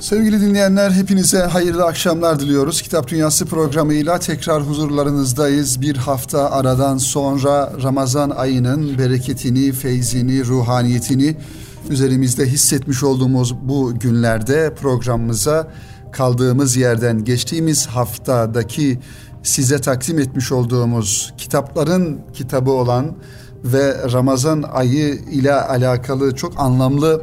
Sevgili dinleyenler hepinize hayırlı akşamlar diliyoruz. Kitap Dünyası programıyla tekrar huzurlarınızdayız. Bir hafta aradan sonra Ramazan ayının bereketini, feyzini, ruhaniyetini üzerimizde hissetmiş olduğumuz bu günlerde programımıza kaldığımız yerden geçtiğimiz haftadaki size takdim etmiş olduğumuz kitapların kitabı olan ve Ramazan ayı ile alakalı çok anlamlı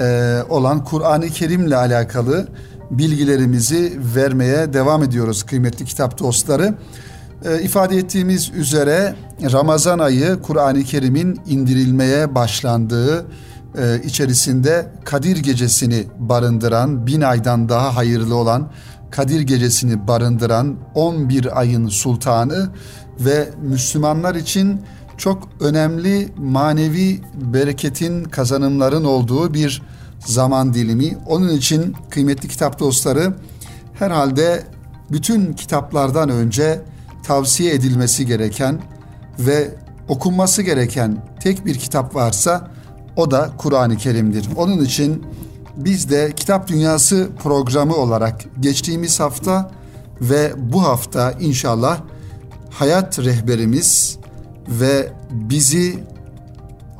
e, olan Kur'an-ı Kerim'le alakalı bilgilerimizi vermeye devam ediyoruz kıymetli kitap dostları. E, ifade ettiğimiz üzere Ramazan ayı Kur'an-ı Kerim'in indirilmeye başlandığı e, içerisinde Kadir Gecesi'ni barındıran, bin aydan daha hayırlı olan Kadir Gecesi'ni barındıran 11 ayın sultanı ve Müslümanlar için çok önemli manevi bereketin, kazanımların olduğu bir zaman dilimi. Onun için kıymetli kitap dostları herhalde bütün kitaplardan önce tavsiye edilmesi gereken ve okunması gereken tek bir kitap varsa o da Kur'an-ı Kerim'dir. Onun için biz de Kitap Dünyası programı olarak geçtiğimiz hafta ve bu hafta inşallah hayat rehberimiz ve bizi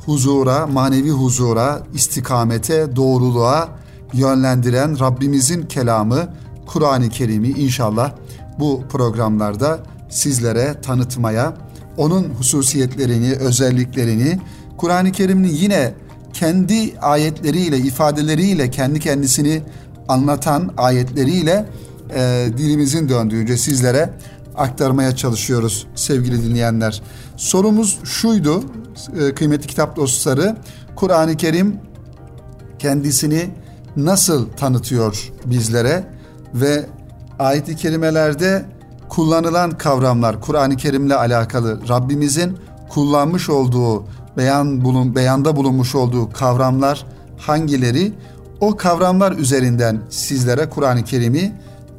huzura, manevi huzura, istikamete, doğruluğa yönlendiren Rabbimizin kelamı Kur'an-ı Kerim'i inşallah bu programlarda sizlere tanıtmaya, onun hususiyetlerini, özelliklerini, Kur'an-ı Kerim'in yine kendi ayetleriyle, ifadeleriyle kendi kendisini anlatan ayetleriyle e, dilimizin döndüğünce sizlere aktarmaya çalışıyoruz sevgili dinleyenler. Sorumuz şuydu e, kıymetli kitap dostları. Kur'an-ı Kerim kendisini nasıl tanıtıyor bizlere ve ayet-i kerimelerde kullanılan kavramlar Kur'an-ı Kerim'le alakalı Rabbimizin kullanmış olduğu beyan bulun beyanda bulunmuş olduğu kavramlar hangileri? O kavramlar üzerinden sizlere Kur'an-ı Kerim'i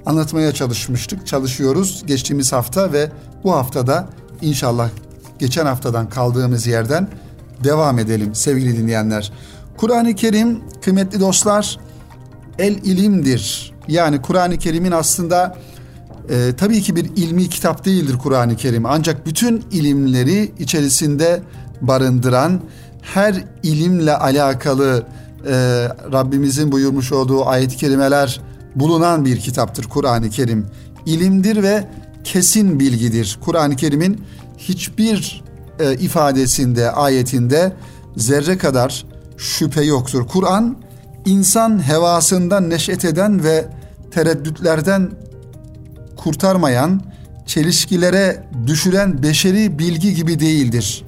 anlatmaya çalışmıştık. Çalışıyoruz geçtiğimiz hafta ve bu haftada inşallah geçen haftadan kaldığımız yerden devam edelim sevgili dinleyenler. Kur'an-ı Kerim kıymetli dostlar el ilimdir. Yani Kur'an-ı Kerim'in aslında e, tabii ki bir ilmi kitap değildir Kur'an-ı Kerim. Ancak bütün ilimleri içerisinde barındıran her ilimle alakalı e, Rabbimizin buyurmuş olduğu ayet-i kerimeler bulunan bir kitaptır Kur'an-ı Kerim. İlimdir ve kesin bilgidir. Kur'an-ı Kerim'in hiçbir e, ifadesinde, ayetinde zerre kadar şüphe yoktur. Kur'an insan hevasından neşet eden ve tereddütlerden kurtarmayan, çelişkilere düşüren beşeri bilgi gibi değildir.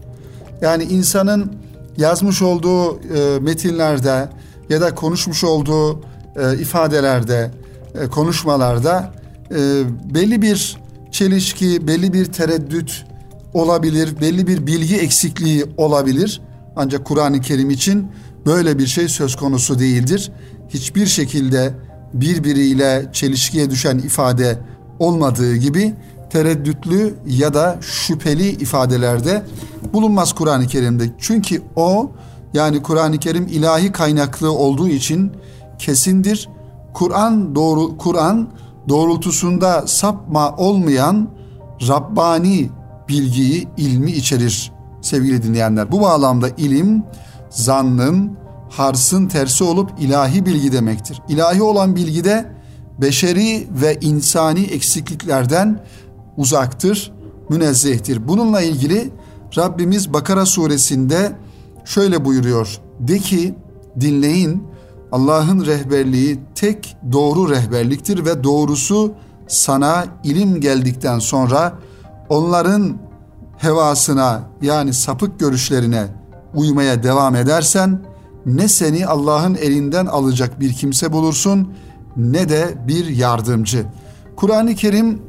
Yani insanın yazmış olduğu e, metinlerde ya da konuşmuş olduğu e, ifadelerde, e, konuşmalarda e, belli bir çelişki, belli bir tereddüt olabilir, belli bir bilgi eksikliği olabilir. Ancak Kur'an-ı Kerim için böyle bir şey söz konusu değildir. Hiçbir şekilde birbiriyle çelişkiye düşen ifade olmadığı gibi tereddütlü ya da şüpheli ifadelerde bulunmaz Kur'an-ı Kerim'de. Çünkü o yani Kur'an-ı Kerim ilahi kaynaklı olduğu için kesindir. Kur'an doğru Kur'an doğrultusunda sapma olmayan Rabbani bilgiyi, ilmi içerir sevgili dinleyenler. Bu bağlamda ilim zannın, harsın tersi olup ilahi bilgi demektir. İlahi olan bilgi de beşeri ve insani eksikliklerden uzaktır, münezzehtir. Bununla ilgili Rabbimiz Bakara suresinde şöyle buyuruyor. De ki dinleyin Allah'ın rehberliği tek doğru rehberliktir ve doğrusu sana ilim geldikten sonra onların hevasına yani sapık görüşlerine uymaya devam edersen ne seni Allah'ın elinden alacak bir kimse bulursun ne de bir yardımcı. Kur'an-ı Kerim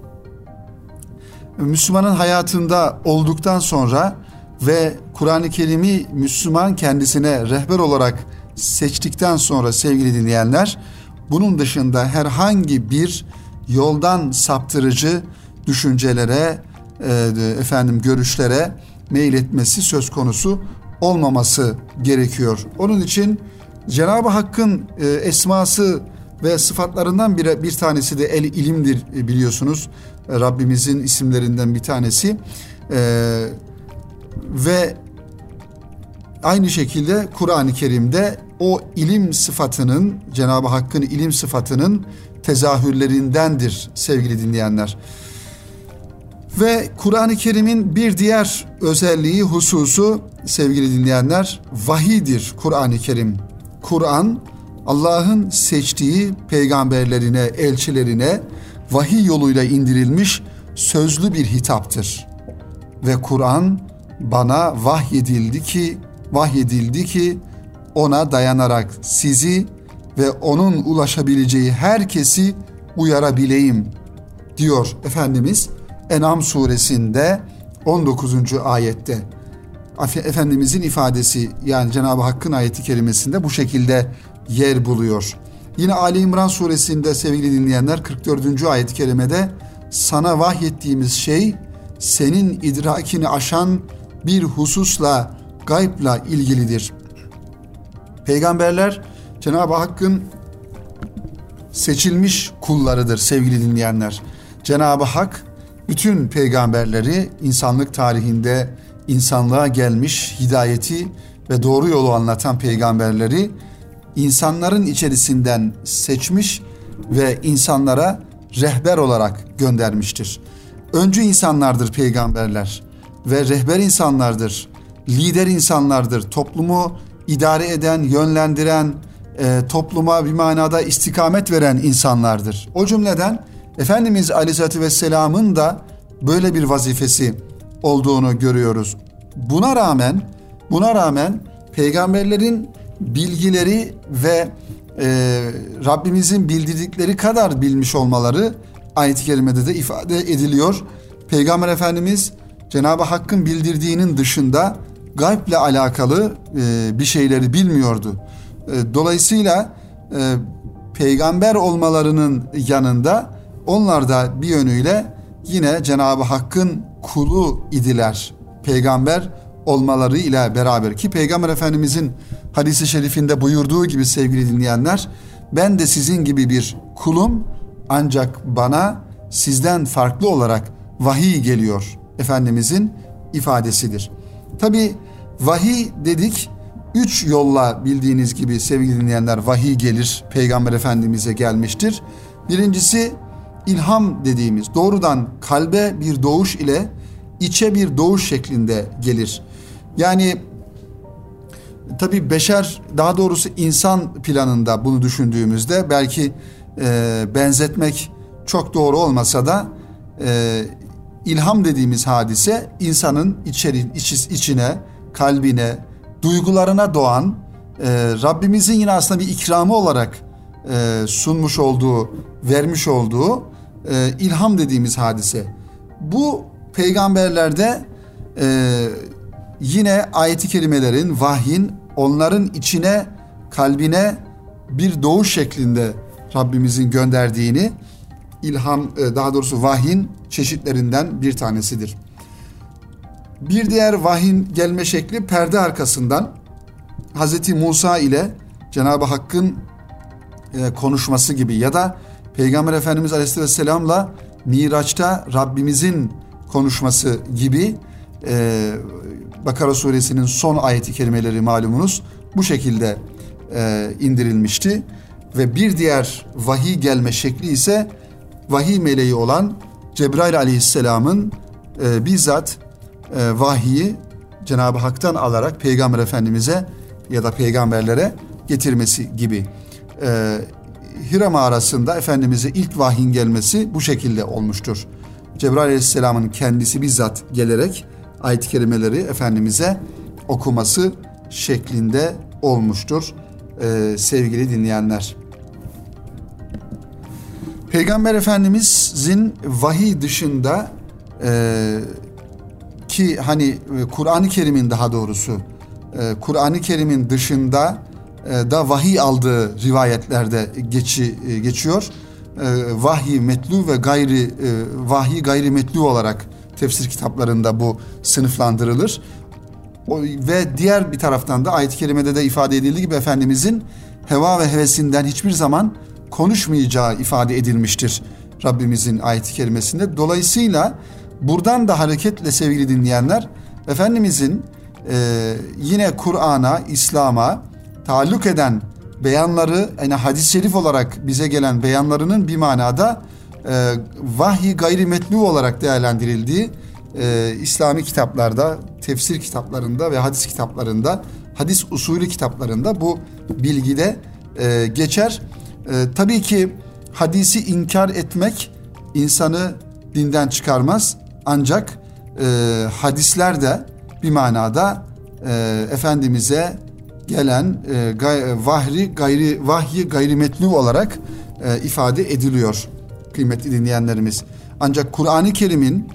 Müslümanın hayatında olduktan sonra ve Kur'an-ı Kerim'i Müslüman kendisine rehber olarak seçtikten sonra sevgili dinleyenler bunun dışında herhangi bir yoldan saptırıcı düşüncelere e, efendim görüşlere meyletmesi söz konusu olmaması gerekiyor. Onun için Cenab-ı Hakk'ın e, esması ve sıfatlarından bir, bir tanesi de el ilimdir e, biliyorsunuz. Rabbimizin isimlerinden bir tanesi. Ve aynı şekilde Kur'an-ı Kerim'de o ilim sıfatının Cenab-ı Hakk'ın ilim sıfatının tezahürlerindendir sevgili dinleyenler. Ve Kur'an-ı Kerim'in bir diğer özelliği, hususu sevgili dinleyenler, vahidir Kur'an-ı Kerim. Kur'an, Allah'ın seçtiği peygamberlerine, elçilerine vahiy yoluyla indirilmiş sözlü bir hitaptır. Ve Kur'an bana vahyedildi ki, vahyedildi ki ona dayanarak sizi ve onun ulaşabileceği herkesi uyarabileyim diyor Efendimiz En'am suresinde 19. ayette. Efendimizin ifadesi yani Cenab-ı Hakk'ın ayeti kerimesinde bu şekilde yer buluyor. Yine Ali İmran suresinde sevgili dinleyenler 44. ayet-i kerimede sana vahyettiğimiz şey senin idrakini aşan bir hususla gaybla ilgilidir. Peygamberler Cenab-ı Hakk'ın seçilmiş kullarıdır sevgili dinleyenler. Cenab-ı Hak bütün peygamberleri insanlık tarihinde insanlığa gelmiş hidayeti ve doğru yolu anlatan peygamberleri insanların içerisinden seçmiş ve insanlara rehber olarak göndermiştir. Öncü insanlardır peygamberler ve rehber insanlardır, lider insanlardır. Toplumu idare eden, yönlendiren, e, topluma bir manada istikamet veren insanlardır. O cümleden Efendimiz Aleyhisselatü Vesselam'ın da böyle bir vazifesi olduğunu görüyoruz. Buna rağmen, buna rağmen peygamberlerin bilgileri ve e, Rabbimizin bildirdikleri kadar bilmiş olmaları ayet-i kerimede de ifade ediliyor. Peygamber Efendimiz Cenab-ı Hakk'ın bildirdiğinin dışında gayble alakalı e, bir şeyleri bilmiyordu. E, dolayısıyla e, peygamber olmalarının yanında onlar da bir yönüyle yine Cenab-ı Hakk'ın kulu idiler. Peygamber olmaları ile beraber ki Peygamber Efendimizin hadisi şerifinde buyurduğu gibi sevgili dinleyenler ben de sizin gibi bir kulum ancak bana sizden farklı olarak vahiy geliyor Efendimizin ifadesidir. Tabi vahiy dedik üç yolla bildiğiniz gibi sevgili dinleyenler vahiy gelir Peygamber Efendimiz'e gelmiştir. Birincisi ilham dediğimiz doğrudan kalbe bir doğuş ile içe bir doğuş şeklinde gelir. Yani tabi beşer daha doğrusu insan planında bunu düşündüğümüzde belki e, benzetmek çok doğru olmasa da e, ilham dediğimiz hadise insanın içeri, iç, içine, kalbine, duygularına doğan e, Rabbimizin yine aslında bir ikramı olarak e, sunmuş olduğu, vermiş olduğu e, ilham dediğimiz hadise. Bu peygamberlerde e, yine ayeti kerimelerin, vahyin onların içine, kalbine bir doğuş şeklinde Rabbimizin gönderdiğini ilham e, daha doğrusu vahyin çeşitlerinden bir tanesidir. Bir diğer vahyin gelme şekli perde arkasından Hz. Musa ile Cenab-ı Hakk'ın e, konuşması gibi ya da Peygamber Efendimiz Aleyhisselam'la Miraç'ta Rabbimizin konuşması gibi e, Bakara suresinin son ayeti kelimeleri malumunuz bu şekilde e, indirilmişti. Ve bir diğer vahiy gelme şekli ise vahiy meleği olan Cebrail aleyhisselamın e, bizzat e, vahiyi Cenab-ı Hak'tan alarak Peygamber Efendimiz'e ya da peygamberlere getirmesi gibi. E, Hira mağarasında Efendimiz'e ilk vahyin gelmesi bu şekilde olmuştur. Cebrail aleyhisselamın kendisi bizzat gelerek ayet-i kerimeleri Efendimiz'e okuması şeklinde olmuştur ee, sevgili dinleyenler. Peygamber Efendimizin vahiy dışında e, ki hani e, Kur'an-ı Kerim'in daha doğrusu e, Kur'an-ı Kerim'in dışında e, da vahiy aldığı rivayetlerde geçi, e, geçiyor. E, vahiy metlu ve gayri e, vahiy gayri metlu olarak tefsir kitaplarında bu sınıflandırılır. O, ve diğer bir taraftan da ayet-i kerimede de ifade edildiği gibi Efendimizin heva ve hevesinden hiçbir zaman konuşmayacağı ifade edilmiştir Rabbimizin ayet-i kerimesinde. Dolayısıyla buradan da hareketle sevgili dinleyenler Efendimizin e, yine Kur'an'a, İslam'a taalluk eden beyanları yani hadis-i şerif olarak bize gelen beyanlarının bir manada e, vahyi gayrimetlu olarak değerlendirildiği e, İslami kitaplarda, tefsir kitaplarında ve hadis kitaplarında, hadis usulü kitaplarında bu bilgide e, geçer. E, tabii ki hadisi inkar etmek insanı dinden çıkarmaz. Ancak e, hadisler de bir manada e, Efendimiz'e gelen e, gay, vahri gayri vahyi gayrimetlu olarak e, ifade ediliyor kıymetli dinleyenlerimiz. Ancak Kur'an-ı Kerim'in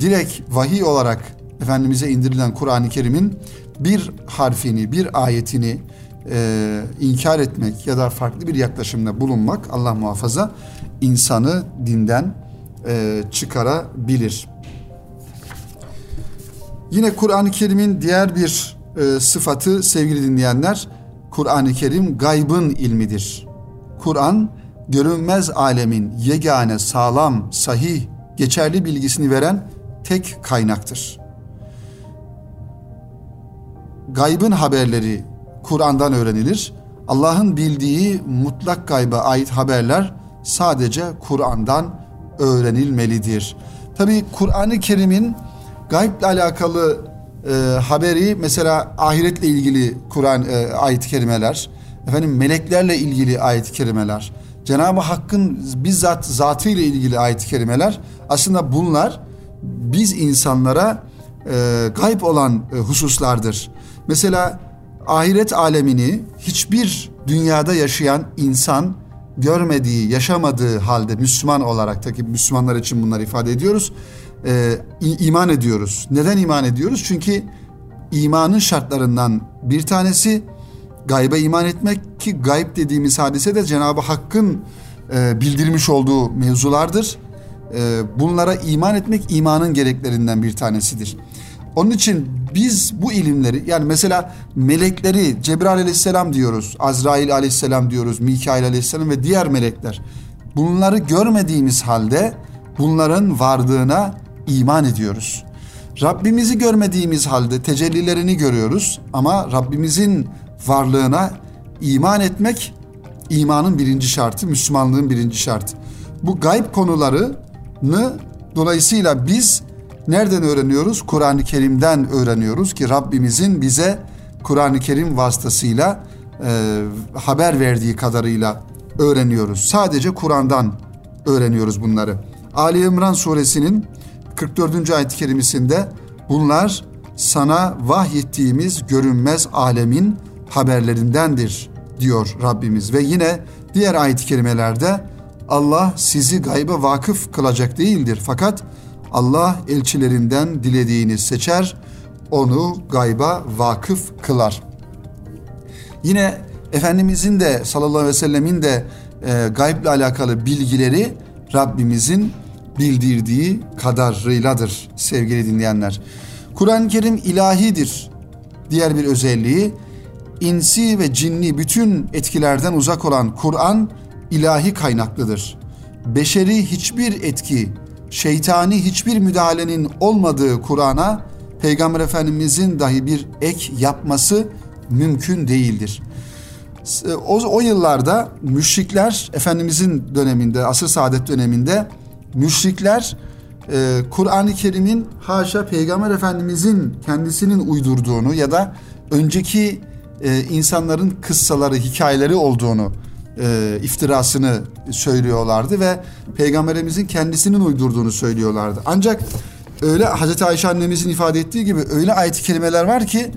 direkt vahiy olarak Efendimiz'e indirilen Kur'an-ı Kerim'in bir harfini, bir ayetini e, inkar etmek ya da farklı bir yaklaşımda bulunmak Allah muhafaza insanı dinden e, çıkarabilir. Yine Kur'an-ı Kerim'in diğer bir e, sıfatı sevgili dinleyenler, Kur'an-ı Kerim gaybın ilmidir. Kur'an görünmez alemin yegane sağlam, sahih, geçerli bilgisini veren tek kaynaktır. Gaybın haberleri Kur'an'dan öğrenilir. Allah'ın bildiği mutlak gayba ait haberler sadece Kur'an'dan öğrenilmelidir. Tabi Kur'an-ı Kerim'in gayble alakalı e, haberi mesela ahiretle ilgili Kur'an e, ayet-i kerimeler, efendim meleklerle ilgili ayet-i kerimeler, Cenab-ı Hakk'ın bizzat zatı ile ilgili ayet-i kerimeler aslında bunlar biz insanlara e, gayb olan e, hususlardır. Mesela ahiret alemini hiçbir dünyada yaşayan insan görmediği, yaşamadığı halde Müslüman olarak tabii Müslümanlar için bunları ifade ediyoruz. E, iman ediyoruz. Neden iman ediyoruz? Çünkü imanın şartlarından bir tanesi gayba iman etmek ki gayb dediğimiz hadise de Cenab-ı Hakk'ın e, bildirmiş olduğu mevzulardır. E, bunlara iman etmek imanın gereklerinden bir tanesidir. Onun için biz bu ilimleri yani mesela melekleri Cebrail aleyhisselam diyoruz, Azrail aleyhisselam diyoruz, Mikail aleyhisselam ve diğer melekler. Bunları görmediğimiz halde bunların varlığına iman ediyoruz. Rabbimizi görmediğimiz halde tecellilerini görüyoruz ama Rabbimizin varlığına iman etmek imanın birinci şartı, Müslümanlığın birinci şartı. Bu gayb konularını dolayısıyla biz nereden öğreniyoruz? Kur'an-ı Kerim'den öğreniyoruz ki Rabbimizin bize Kur'an-ı Kerim vasıtasıyla e, haber verdiği kadarıyla öğreniyoruz. Sadece Kur'an'dan öğreniyoruz bunları. Ali İmran suresinin 44. ayet-i kerimesinde bunlar sana vahyettiğimiz görünmez alemin haberlerindendir diyor Rabbimiz. Ve yine diğer ayet-i kerimelerde Allah sizi gayba vakıf kılacak değildir. Fakat Allah elçilerinden dilediğini seçer, onu gayba vakıf kılar. Yine Efendimizin de sallallahu aleyhi ve sellemin de e, gayble alakalı bilgileri Rabbimizin bildirdiği kadarıyladır sevgili dinleyenler. Kur'an-ı Kerim ilahidir. Diğer bir özelliği insi ve cinni bütün etkilerden uzak olan Kur'an ilahi kaynaklıdır. Beşeri hiçbir etki, şeytani hiçbir müdahalenin olmadığı Kur'an'a Peygamber Efendimizin dahi bir ek yapması mümkün değildir. O, o yıllarda müşrikler Efendimizin döneminde, asır saadet döneminde müşrikler e, Kur'an-ı Kerim'in haşa Peygamber Efendimizin kendisinin uydurduğunu ya da önceki e, insanların kıssaları, hikayeleri olduğunu e, iftirasını söylüyorlardı ve Peygamberimizin kendisinin uydurduğunu söylüyorlardı. Ancak öyle Hazreti Ayşe annemizin ifade ettiği gibi öyle ayet-i kerimeler var ki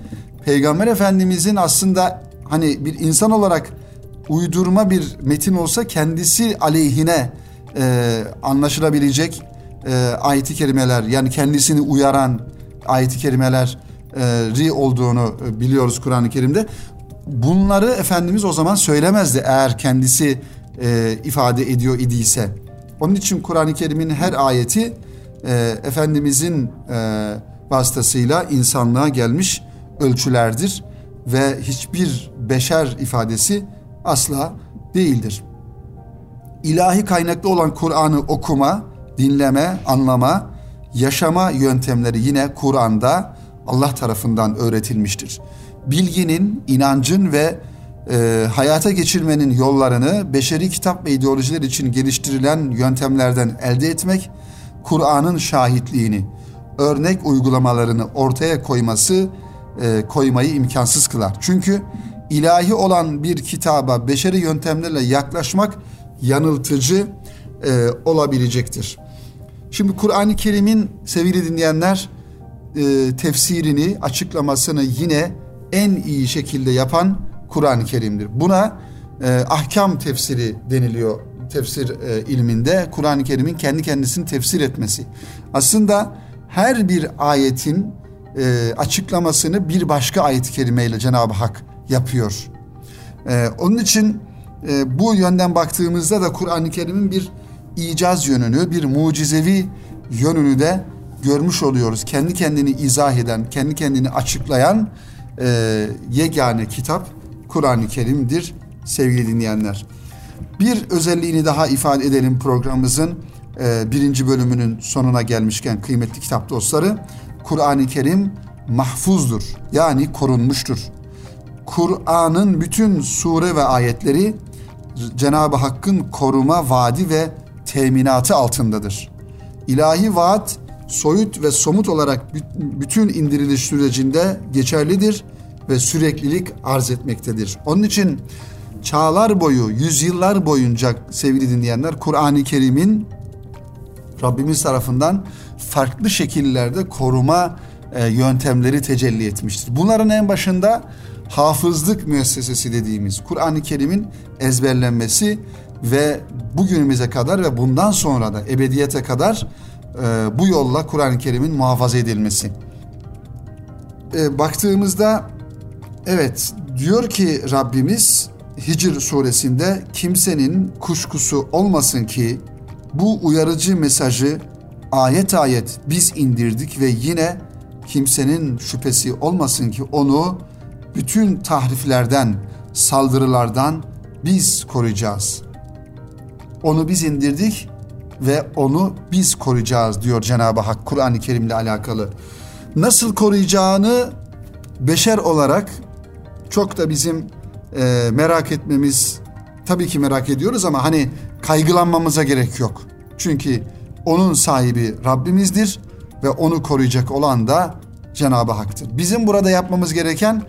Peygamber Efendimizin aslında hani bir insan olarak uydurma bir metin olsa kendisi aleyhine e, anlaşılabilecek e, ayet-i kerimeler yani kendisini uyaran ayet-i kerimeler ri olduğunu biliyoruz Kur'an-ı Kerim'de. Bunları Efendimiz o zaman söylemezdi eğer kendisi e, ifade ediyor idiyse. Onun için Kur'an-ı Kerim'in her ayeti e, Efendimizin e, vasıtasıyla insanlığa gelmiş ölçülerdir ve hiçbir beşer ifadesi asla değildir. ilahi kaynaklı olan Kur'an'ı okuma, dinleme, anlama, yaşama yöntemleri yine Kur'an'da Allah tarafından öğretilmiştir. Bilginin, inancın ve e, hayata geçirmenin yollarını beşeri kitap ve ideolojiler için geliştirilen yöntemlerden elde etmek, Kur'an'ın şahitliğini, örnek uygulamalarını ortaya koyması, e, koymayı imkansız kılar. Çünkü ilahi olan bir kitaba beşeri yöntemlerle yaklaşmak yanıltıcı e, olabilecektir. Şimdi Kur'an-ı Kerim'in sevgili dinleyenler e, tefsirini, açıklamasını yine en iyi şekilde yapan Kur'an-ı Kerim'dir. Buna e, ahkam tefsiri deniliyor tefsir e, ilminde. Kur'an-ı Kerim'in kendi kendisini tefsir etmesi. Aslında her bir ayetin e, açıklamasını bir başka ayet-i kerimeyle Cenab-ı Hak yapıyor. E, onun için e, bu yönden baktığımızda da Kur'an-ı Kerim'in bir icaz yönünü, bir mucizevi yönünü de görmüş oluyoruz. Kendi kendini izah eden, kendi kendini açıklayan e, yegane kitap Kur'an-ı Kerim'dir sevgili dinleyenler. Bir özelliğini daha ifade edelim programımızın e, birinci bölümünün sonuna gelmişken kıymetli kitap dostları. Kur'an-ı Kerim mahfuzdur yani korunmuştur. Kur'an'ın bütün sure ve ayetleri Cenab-ı Hakk'ın koruma, vaadi ve teminatı altındadır. İlahi vaat soyut ve somut olarak bütün indiriliş sürecinde geçerlidir ve süreklilik arz etmektedir. Onun için çağlar boyu, yüzyıllar boyunca sevgili dinleyenler Kur'an-ı Kerim'in Rabbimiz tarafından farklı şekillerde koruma e, yöntemleri tecelli etmiştir. Bunların en başında hafızlık müessesesi dediğimiz Kur'an-ı Kerim'in ezberlenmesi ve bugünümüze kadar ve bundan sonra da ebediyete kadar e, bu yolla Kur'an-ı Kerim'in muhafaza edilmesi. E, baktığımızda evet diyor ki Rabbimiz Hicr suresinde kimsenin kuşkusu olmasın ki bu uyarıcı mesajı ayet ayet biz indirdik ve yine kimsenin şüphesi olmasın ki onu bütün tahriflerden, saldırılardan biz koruyacağız. Onu biz indirdik ve onu biz koruyacağız diyor Cenab-ı Hak Kur'an-ı Kerim'le alakalı. Nasıl koruyacağını beşer olarak çok da bizim e, merak etmemiz tabii ki merak ediyoruz ama hani kaygılanmamıza gerek yok. Çünkü onun sahibi Rabbimizdir ve onu koruyacak olan da Cenab-ı Hak'tır. Bizim burada yapmamız gereken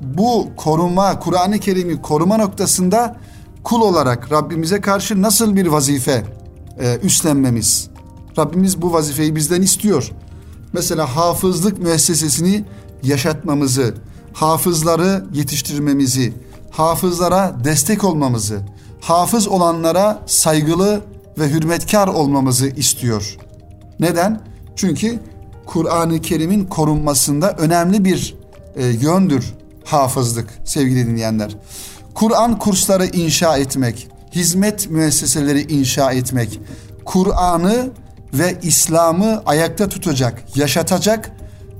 bu koruma, Kur'an-ı Kerim'i koruma noktasında kul olarak Rabbimize karşı nasıl bir vazife e, üstlenmemiz. Rabbimiz bu vazifeyi bizden istiyor. Mesela hafızlık müessesesini yaşatmamızı, hafızları yetiştirmemizi, hafızlara destek olmamızı, hafız olanlara saygılı ve hürmetkar olmamızı istiyor. Neden? Çünkü Kur'an-ı Kerim'in korunmasında önemli bir e, yöndür hafızlık sevgili dinleyenler. Kur'an kursları inşa etmek, hizmet müesseseleri inşa etmek, Kur'an'ı ve İslam'ı ayakta tutacak, yaşatacak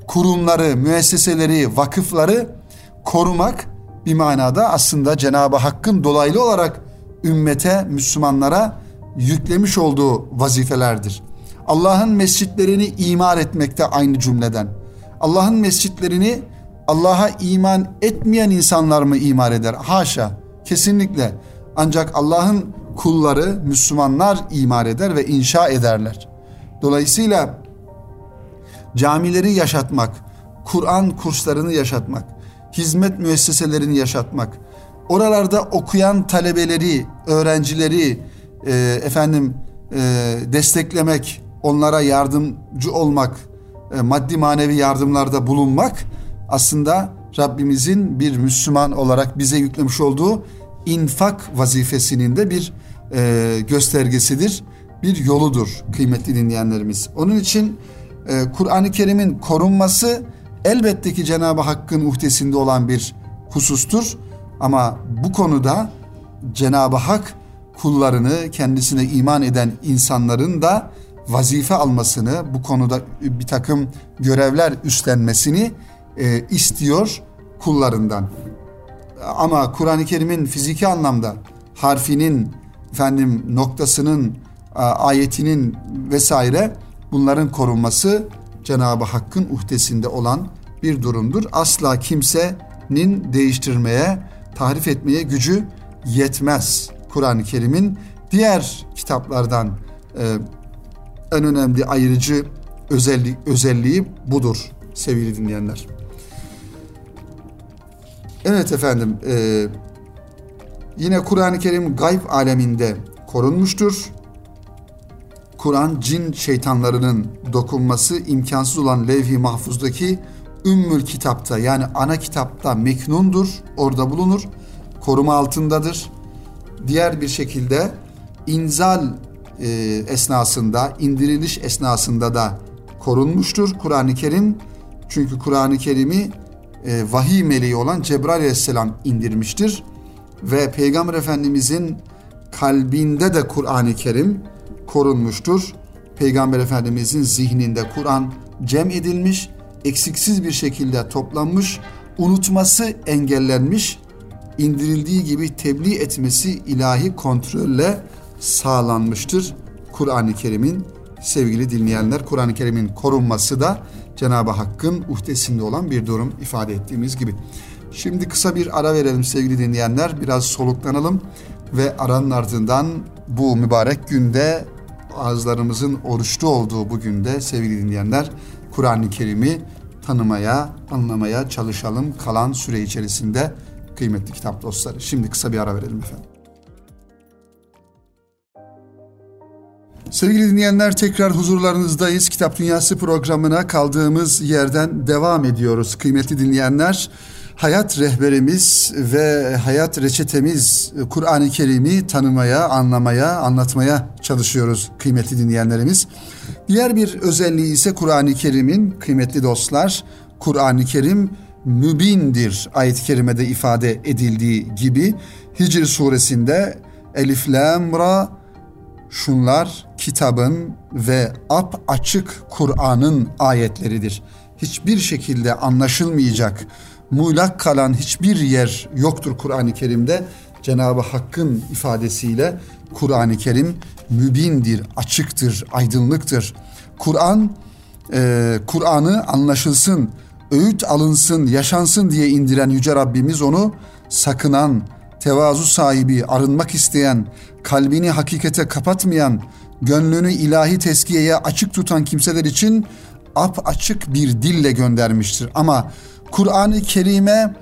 kurumları, müesseseleri, vakıfları korumak bir manada aslında Cenab-ı Hakk'ın dolaylı olarak ümmete, Müslümanlara yüklemiş olduğu vazifelerdir. Allah'ın mescitlerini imar etmekte aynı cümleden. Allah'ın mescitlerini Allah'a iman etmeyen insanlar mı imar eder? Haşa, kesinlikle. Ancak Allah'ın kulları, Müslümanlar imar eder ve inşa ederler. Dolayısıyla camileri yaşatmak, Kur'an kurslarını yaşatmak, hizmet müesseselerini yaşatmak, oralarda okuyan talebeleri, öğrencileri e, efendim e, desteklemek, onlara yardımcı olmak, e, maddi manevi yardımlarda bulunmak aslında Rabbimizin bir Müslüman olarak bize yüklemiş olduğu infak vazifesinin de bir e, göstergesidir, bir yoludur kıymetli dinleyenlerimiz. Onun için e, Kur'an-ı Kerim'in korunması elbette ki Cenab-ı Hakk'ın uhdesinde olan bir husustur. Ama bu konuda Cenab-ı Hak kullarını kendisine iman eden insanların da vazife almasını, bu konuda bir takım görevler üstlenmesini e, istiyor kullarından. Ama Kur'an-ı Kerim'in fiziki anlamda harfinin efendim noktasının ayetinin vesaire bunların korunması Cenab-ı Hakk'ın uhdesinde olan bir durumdur. Asla kimsenin değiştirmeye, tahrif etmeye gücü yetmez. Kur'an-ı Kerim'in diğer kitaplardan e, en önemli ayırıcı özellik, özelliği budur sevgili dinleyenler. Evet efendim, e, yine Kur'an-ı Kerim gayb aleminde korunmuştur. Kur'an cin şeytanlarının dokunması imkansız olan levh-i mahfuzdaki Ümmül Kitap'ta yani ana kitapta meknundur, orada bulunur, koruma altındadır. Diğer bir şekilde inzal e, esnasında, indiriliş esnasında da korunmuştur Kur'an-ı Kerim. Çünkü Kur'an-ı Kerim'i e, vahiy meleği olan Cebrail aleyhisselam indirmiştir. Ve Peygamber Efendimizin kalbinde de Kur'an-ı Kerim korunmuştur. Peygamber Efendimizin zihninde Kur'an cem edilmiş, eksiksiz bir şekilde toplanmış, unutması engellenmiş, indirildiği gibi tebliğ etmesi ilahi kontrolle sağlanmıştır. Kur'an-ı Kerim'in sevgili dinleyenler, Kur'an-ı Kerim'in korunması da Cenab-ı Hakk'ın uhdesinde olan bir durum ifade ettiğimiz gibi. Şimdi kısa bir ara verelim sevgili dinleyenler. Biraz soluklanalım ve aranın ardından bu mübarek günde ağızlarımızın oruçlu olduğu bu günde sevgili dinleyenler Kur'an-ı Kerim'i tanımaya, anlamaya çalışalım kalan süre içerisinde kıymetli kitap dostları. Şimdi kısa bir ara verelim efendim. Sevgili dinleyenler tekrar huzurlarınızdayız. Kitap Dünyası programına kaldığımız yerden devam ediyoruz. Kıymetli dinleyenler, hayat rehberimiz ve hayat reçetemiz Kur'an-ı Kerim'i tanımaya, anlamaya, anlatmaya çalışıyoruz kıymetli dinleyenlerimiz. Diğer bir özelliği ise Kur'an-ı Kerim'in kıymetli dostlar, Kur'an-ı Kerim mübindir ayet-i kerimede ifade edildiği gibi Hicr suresinde Elif Lam Ra şunlar kitabın ve ap açık Kur'an'ın ayetleridir. Hiçbir şekilde anlaşılmayacak, muğlak kalan hiçbir yer yoktur Kur'an-ı Kerim'de. Cenab-ı Hakk'ın ifadesiyle Kur'an-ı Kerim mübindir, açıktır, aydınlıktır. Kur'an e, Kur'an'ı anlaşılsın, öğüt alınsın, yaşansın diye indiren Yüce Rabbimiz onu sakınan, tevazu sahibi, arınmak isteyen, kalbini hakikate kapatmayan, gönlünü ilahi teskiyeye açık tutan kimseler için ap açık bir dille göndermiştir. Ama Kur'an-ı Kerim'e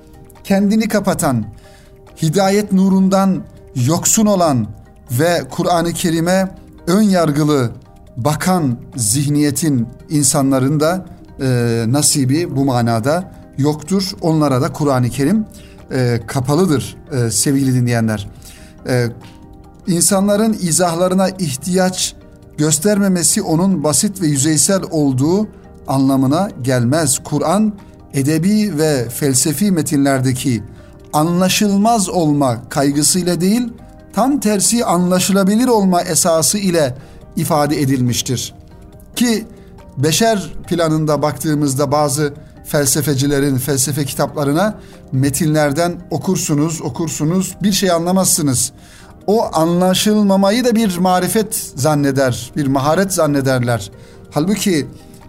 kendini kapatan, hidayet nurundan yoksun olan ve Kur'an-ı Kerim'e ön yargılı bakan zihniyetin insanların da e, nasibi bu manada yoktur. Onlara da Kur'an-ı Kerim e, kapalıdır e, sevgili dinleyenler. E, insanların izahlarına ihtiyaç göstermemesi onun basit ve yüzeysel olduğu anlamına gelmez. Kur'an edebi ve felsefi metinlerdeki anlaşılmaz olma kaygısıyla değil, tam tersi anlaşılabilir olma esası ile ifade edilmiştir. Ki beşer planında baktığımızda bazı felsefecilerin felsefe kitaplarına metinlerden okursunuz, okursunuz, bir şey anlamazsınız. O anlaşılmamayı da bir marifet zanneder, bir maharet zannederler. Halbuki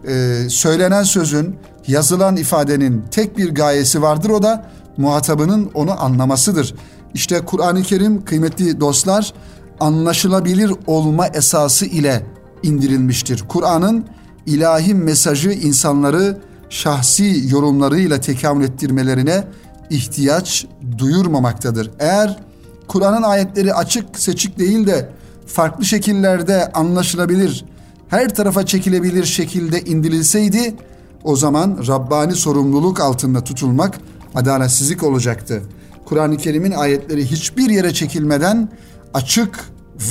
e, söylenen sözün, yazılan ifadenin tek bir gayesi vardır o da muhatabının onu anlamasıdır. İşte Kur'an-ı Kerim kıymetli dostlar anlaşılabilir olma esası ile indirilmiştir. Kur'an'ın ilahi mesajı insanları şahsi yorumlarıyla tekamül ettirmelerine ihtiyaç duyurmamaktadır. Eğer Kur'an'ın ayetleri açık seçik değil de farklı şekillerde anlaşılabilir, her tarafa çekilebilir şekilde indirilseydi o zaman Rabbani sorumluluk altında tutulmak adaletsizlik olacaktı. Kur'an-ı Kerim'in ayetleri hiçbir yere çekilmeden açık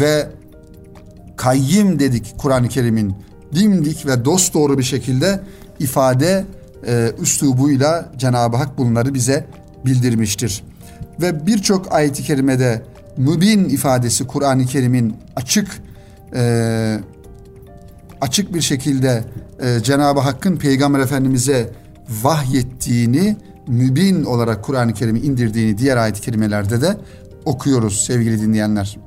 ve kayyim dedik Kur'an-ı Kerim'in dimdik ve dost doğru bir şekilde ifade e, üslubuyla Cenab-ı Hak bunları bize bildirmiştir. Ve birçok ayet-i kerimede mübin ifadesi Kur'an-ı Kerim'in açık e, açık bir şekilde e, Cenab-ı Hakk'ın Peygamber Efendimiz'e vahyettiğini mübin olarak Kur'an-ı Kerim'i indirdiğini diğer ayet-i kerimelerde de okuyoruz sevgili dinleyenler.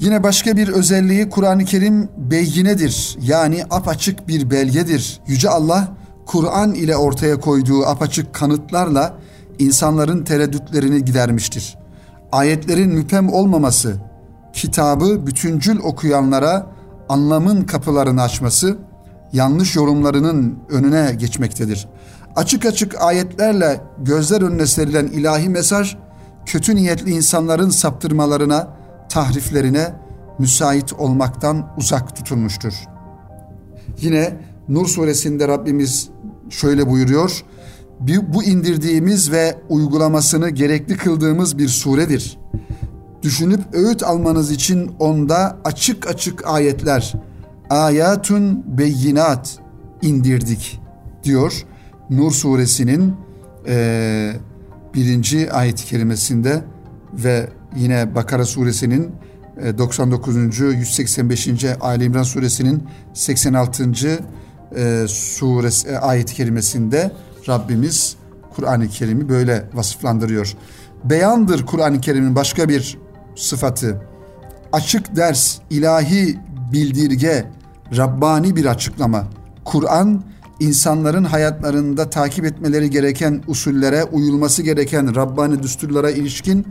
Yine başka bir özelliği Kur'an-ı Kerim beyyinedir. Yani apaçık bir belgedir. Yüce Allah Kur'an ile ortaya koyduğu apaçık kanıtlarla insanların tereddütlerini gidermiştir. Ayetlerin müpem olmaması, kitabı bütüncül okuyanlara anlamın kapılarını açması, yanlış yorumlarının önüne geçmektedir. Açık açık ayetlerle gözler önüne serilen ilahi mesaj, kötü niyetli insanların saptırmalarına, tahriflerine müsait olmaktan uzak tutulmuştur. Yine Nur suresinde Rabbimiz şöyle buyuruyor. Bu indirdiğimiz ve uygulamasını gerekli kıldığımız bir suredir. Düşünüp öğüt almanız için onda açık açık ayetler, ayatun beyinat indirdik diyor. Nur suresinin e, birinci ayet-i kerimesinde ve yine Bakara suresinin 99. 185. Ali İmran suresinin 86. E, suresi e, ayet-i kerimesinde Rabbimiz Kur'an-ı Kerim'i böyle vasıflandırıyor. Beyandır Kur'an-ı Kerim'in başka bir sıfatı. Açık ders, ilahi bildirge, Rabbani bir açıklama. Kur'an insanların hayatlarında takip etmeleri gereken usullere, uyulması gereken Rabbani düsturlara ilişkin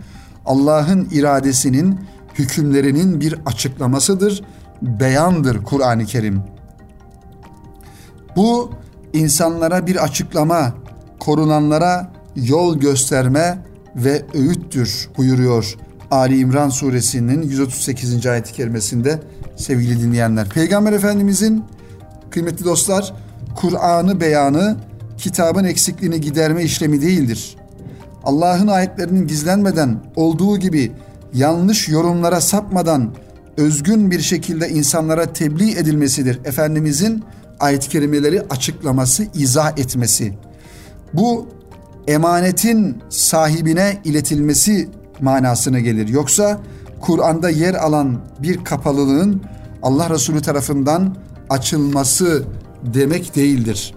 Allah'ın iradesinin, hükümlerinin bir açıklamasıdır, beyandır Kur'an-ı Kerim. Bu insanlara bir açıklama, korunanlara yol gösterme ve öğüttür buyuruyor Ali İmran suresinin 138. ayet-i kerimesinde sevgili dinleyenler. Peygamber Efendimizin kıymetli dostlar Kur'an'ı beyanı kitabın eksikliğini giderme işlemi değildir. Allah'ın ayetlerinin gizlenmeden olduğu gibi yanlış yorumlara sapmadan özgün bir şekilde insanlara tebliğ edilmesidir. Efendimizin ayet-i kerimeleri açıklaması, izah etmesi. Bu emanetin sahibine iletilmesi manasına gelir. Yoksa Kur'an'da yer alan bir kapalılığın Allah Resulü tarafından açılması demek değildir.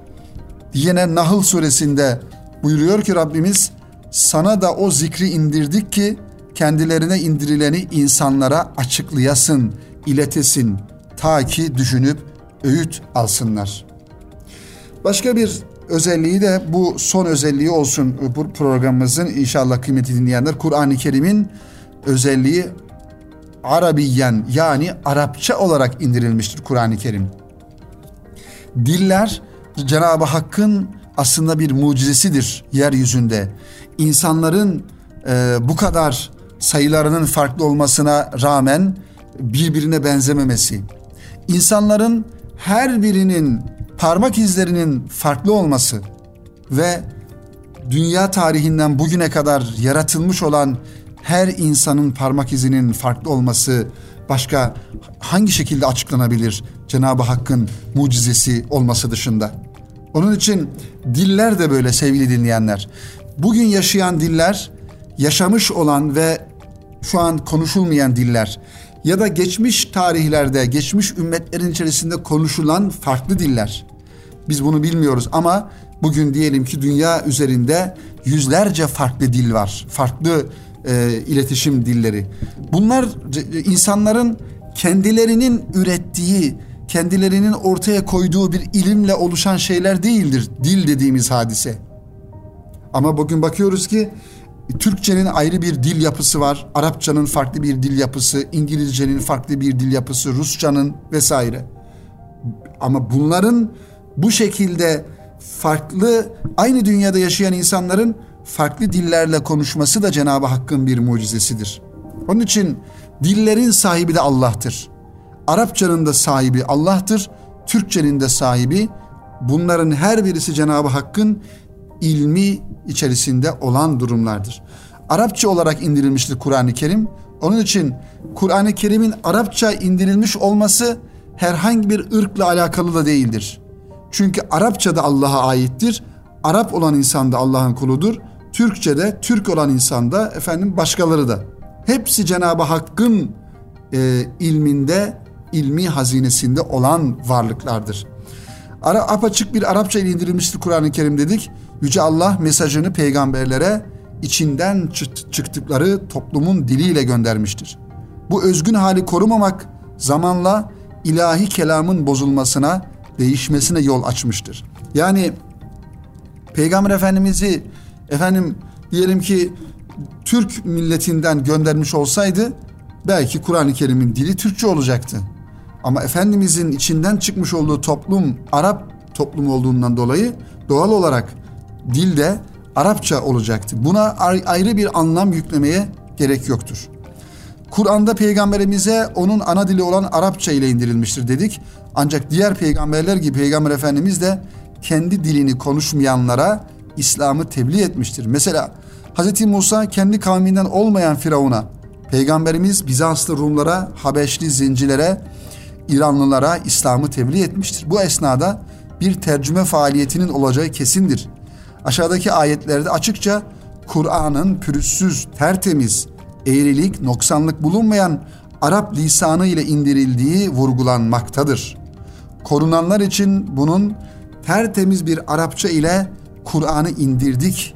Yine Nahl suresinde buyuruyor ki Rabbimiz sana da o zikri indirdik ki kendilerine indirileni insanlara açıklayasın, iletesin ta ki düşünüp öğüt alsınlar. Başka bir özelliği de bu son özelliği olsun bu programımızın inşallah kıymeti dinleyenler. Kur'an-ı Kerim'in özelliği Arabiyen yani Arapça olarak indirilmiştir Kur'an-ı Kerim. Diller Cenab-ı Hakk'ın aslında bir mucizesidir yeryüzünde. İnsanların e, bu kadar sayılarının farklı olmasına rağmen birbirine benzememesi, insanların her birinin parmak izlerinin farklı olması ve dünya tarihinden bugüne kadar yaratılmış olan her insanın parmak izinin farklı olması başka hangi şekilde açıklanabilir Cenab-ı Hakk'ın mucizesi olması dışında? Onun için diller de böyle sevgili dinleyenler. Bugün yaşayan diller yaşamış olan ve şu an konuşulmayan diller ya da geçmiş tarihlerde, geçmiş ümmetlerin içerisinde konuşulan farklı diller. Biz bunu bilmiyoruz ama bugün diyelim ki dünya üzerinde yüzlerce farklı dil var. Farklı e, iletişim dilleri. Bunlar insanların kendilerinin ürettiği, kendilerinin ortaya koyduğu bir ilimle oluşan şeyler değildir. Dil dediğimiz hadise. Ama bugün bakıyoruz ki Türkçenin ayrı bir dil yapısı var. Arapçanın farklı bir dil yapısı, İngilizcenin farklı bir dil yapısı, Rusçanın vesaire. Ama bunların bu şekilde farklı aynı dünyada yaşayan insanların farklı dillerle konuşması da Cenab-ı Hakk'ın bir mucizesidir. Onun için dillerin sahibi de Allah'tır. Arapçanın da sahibi Allah'tır. Türkçenin de sahibi bunların her birisi Cenab-ı Hakk'ın ilmi içerisinde olan durumlardır. Arapça olarak indirilmiştir Kur'an-ı Kerim. Onun için Kur'an-ı Kerim'in Arapça indirilmiş olması herhangi bir ırkla alakalı da değildir. Çünkü Arapça da Allah'a aittir. Arap olan insan da Allah'ın kuludur. Türkçe'de Türk olan insan da efendim başkaları da. Hepsi Cenab-ı Hakk'ın e, ilminde, ilmi hazinesinde olan varlıklardır. Ara, apaçık bir Arapça ile indirilmiştir Kur'an-ı Kerim dedik. Yüce Allah mesajını peygamberlere içinden çıktıkları toplumun diliyle göndermiştir. Bu özgün hali korumamak zamanla ilahi kelamın bozulmasına, değişmesine yol açmıştır. Yani Peygamber Efendimiz'i efendim diyelim ki Türk milletinden göndermiş olsaydı belki Kur'an-ı Kerim'in dili Türkçe olacaktı. Ama Efendimizin içinden çıkmış olduğu toplum Arap toplumu olduğundan dolayı doğal olarak dilde Arapça olacaktı. Buna ayrı bir anlam yüklemeye gerek yoktur. Kur'an'da peygamberimize onun ana dili olan Arapça ile indirilmiştir dedik. Ancak diğer peygamberler gibi peygamber efendimiz de kendi dilini konuşmayanlara İslam'ı tebliğ etmiştir. Mesela Hz. Musa kendi kavminden olmayan Firavun'a, peygamberimiz Bizanslı Rumlara, Habeşli zincilere, İranlılara İslam'ı tebliğ etmiştir. Bu esnada bir tercüme faaliyetinin olacağı kesindir. Aşağıdaki ayetlerde açıkça Kur'an'ın pürüzsüz, tertemiz, eğrilik, noksanlık bulunmayan Arap lisanı ile indirildiği vurgulanmaktadır. Korunanlar için bunun tertemiz bir Arapça ile Kur'an'ı indirdik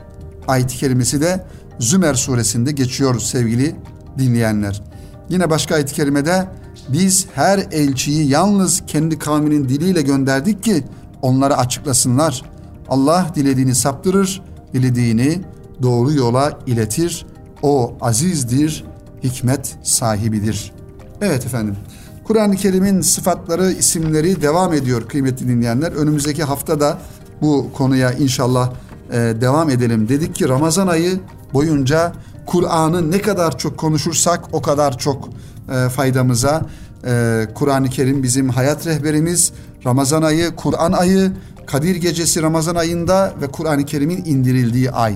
ayet-i kerimesi de Zümer suresinde geçiyor sevgili dinleyenler. Yine başka ayet-i kerimede biz her elçiyi yalnız kendi kavminin diliyle gönderdik ki onlara açıklasınlar. Allah dilediğini saptırır, dilediğini doğru yola iletir. O azizdir, hikmet sahibidir. Evet efendim. Kur'an-ı Kerim'in sıfatları, isimleri devam ediyor kıymetli dinleyenler. Önümüzdeki hafta da bu konuya inşallah e, devam edelim. Dedik ki Ramazan ayı boyunca Kur'an'ı ne kadar çok konuşursak o kadar çok e, faydamıza. E, Kur'an-ı Kerim bizim hayat rehberimiz. Ramazan ayı, Kur'an ayı, Kadir Gecesi Ramazan ayında ve Kur'an-ı Kerim'in indirildiği ay.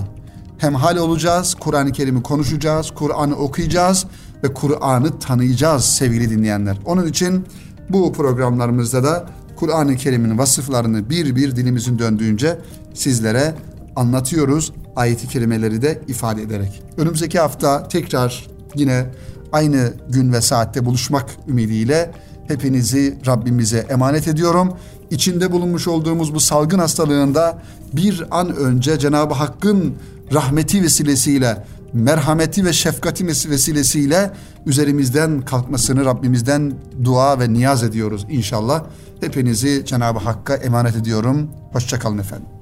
Hem hal olacağız, Kur'an-ı Kerim'i konuşacağız, Kur'an'ı okuyacağız ve Kur'an'ı tanıyacağız sevgili dinleyenler. Onun için bu programlarımızda da Kur'an-ı Kerim'in vasıflarını bir bir dilimizin döndüğünce sizlere anlatıyoruz. Ayeti kerimeleri de ifade ederek. Önümüzdeki hafta tekrar yine aynı gün ve saatte buluşmak ümidiyle hepinizi Rabbimize emanet ediyorum. İçinde bulunmuş olduğumuz bu salgın hastalığında bir an önce Cenab-ı Hakk'ın rahmeti vesilesiyle, merhameti ve şefkati vesilesiyle üzerimizden kalkmasını Rabbimizden dua ve niyaz ediyoruz inşallah. Hepinizi Cenab-ı Hakk'a emanet ediyorum. Hoşçakalın efendim.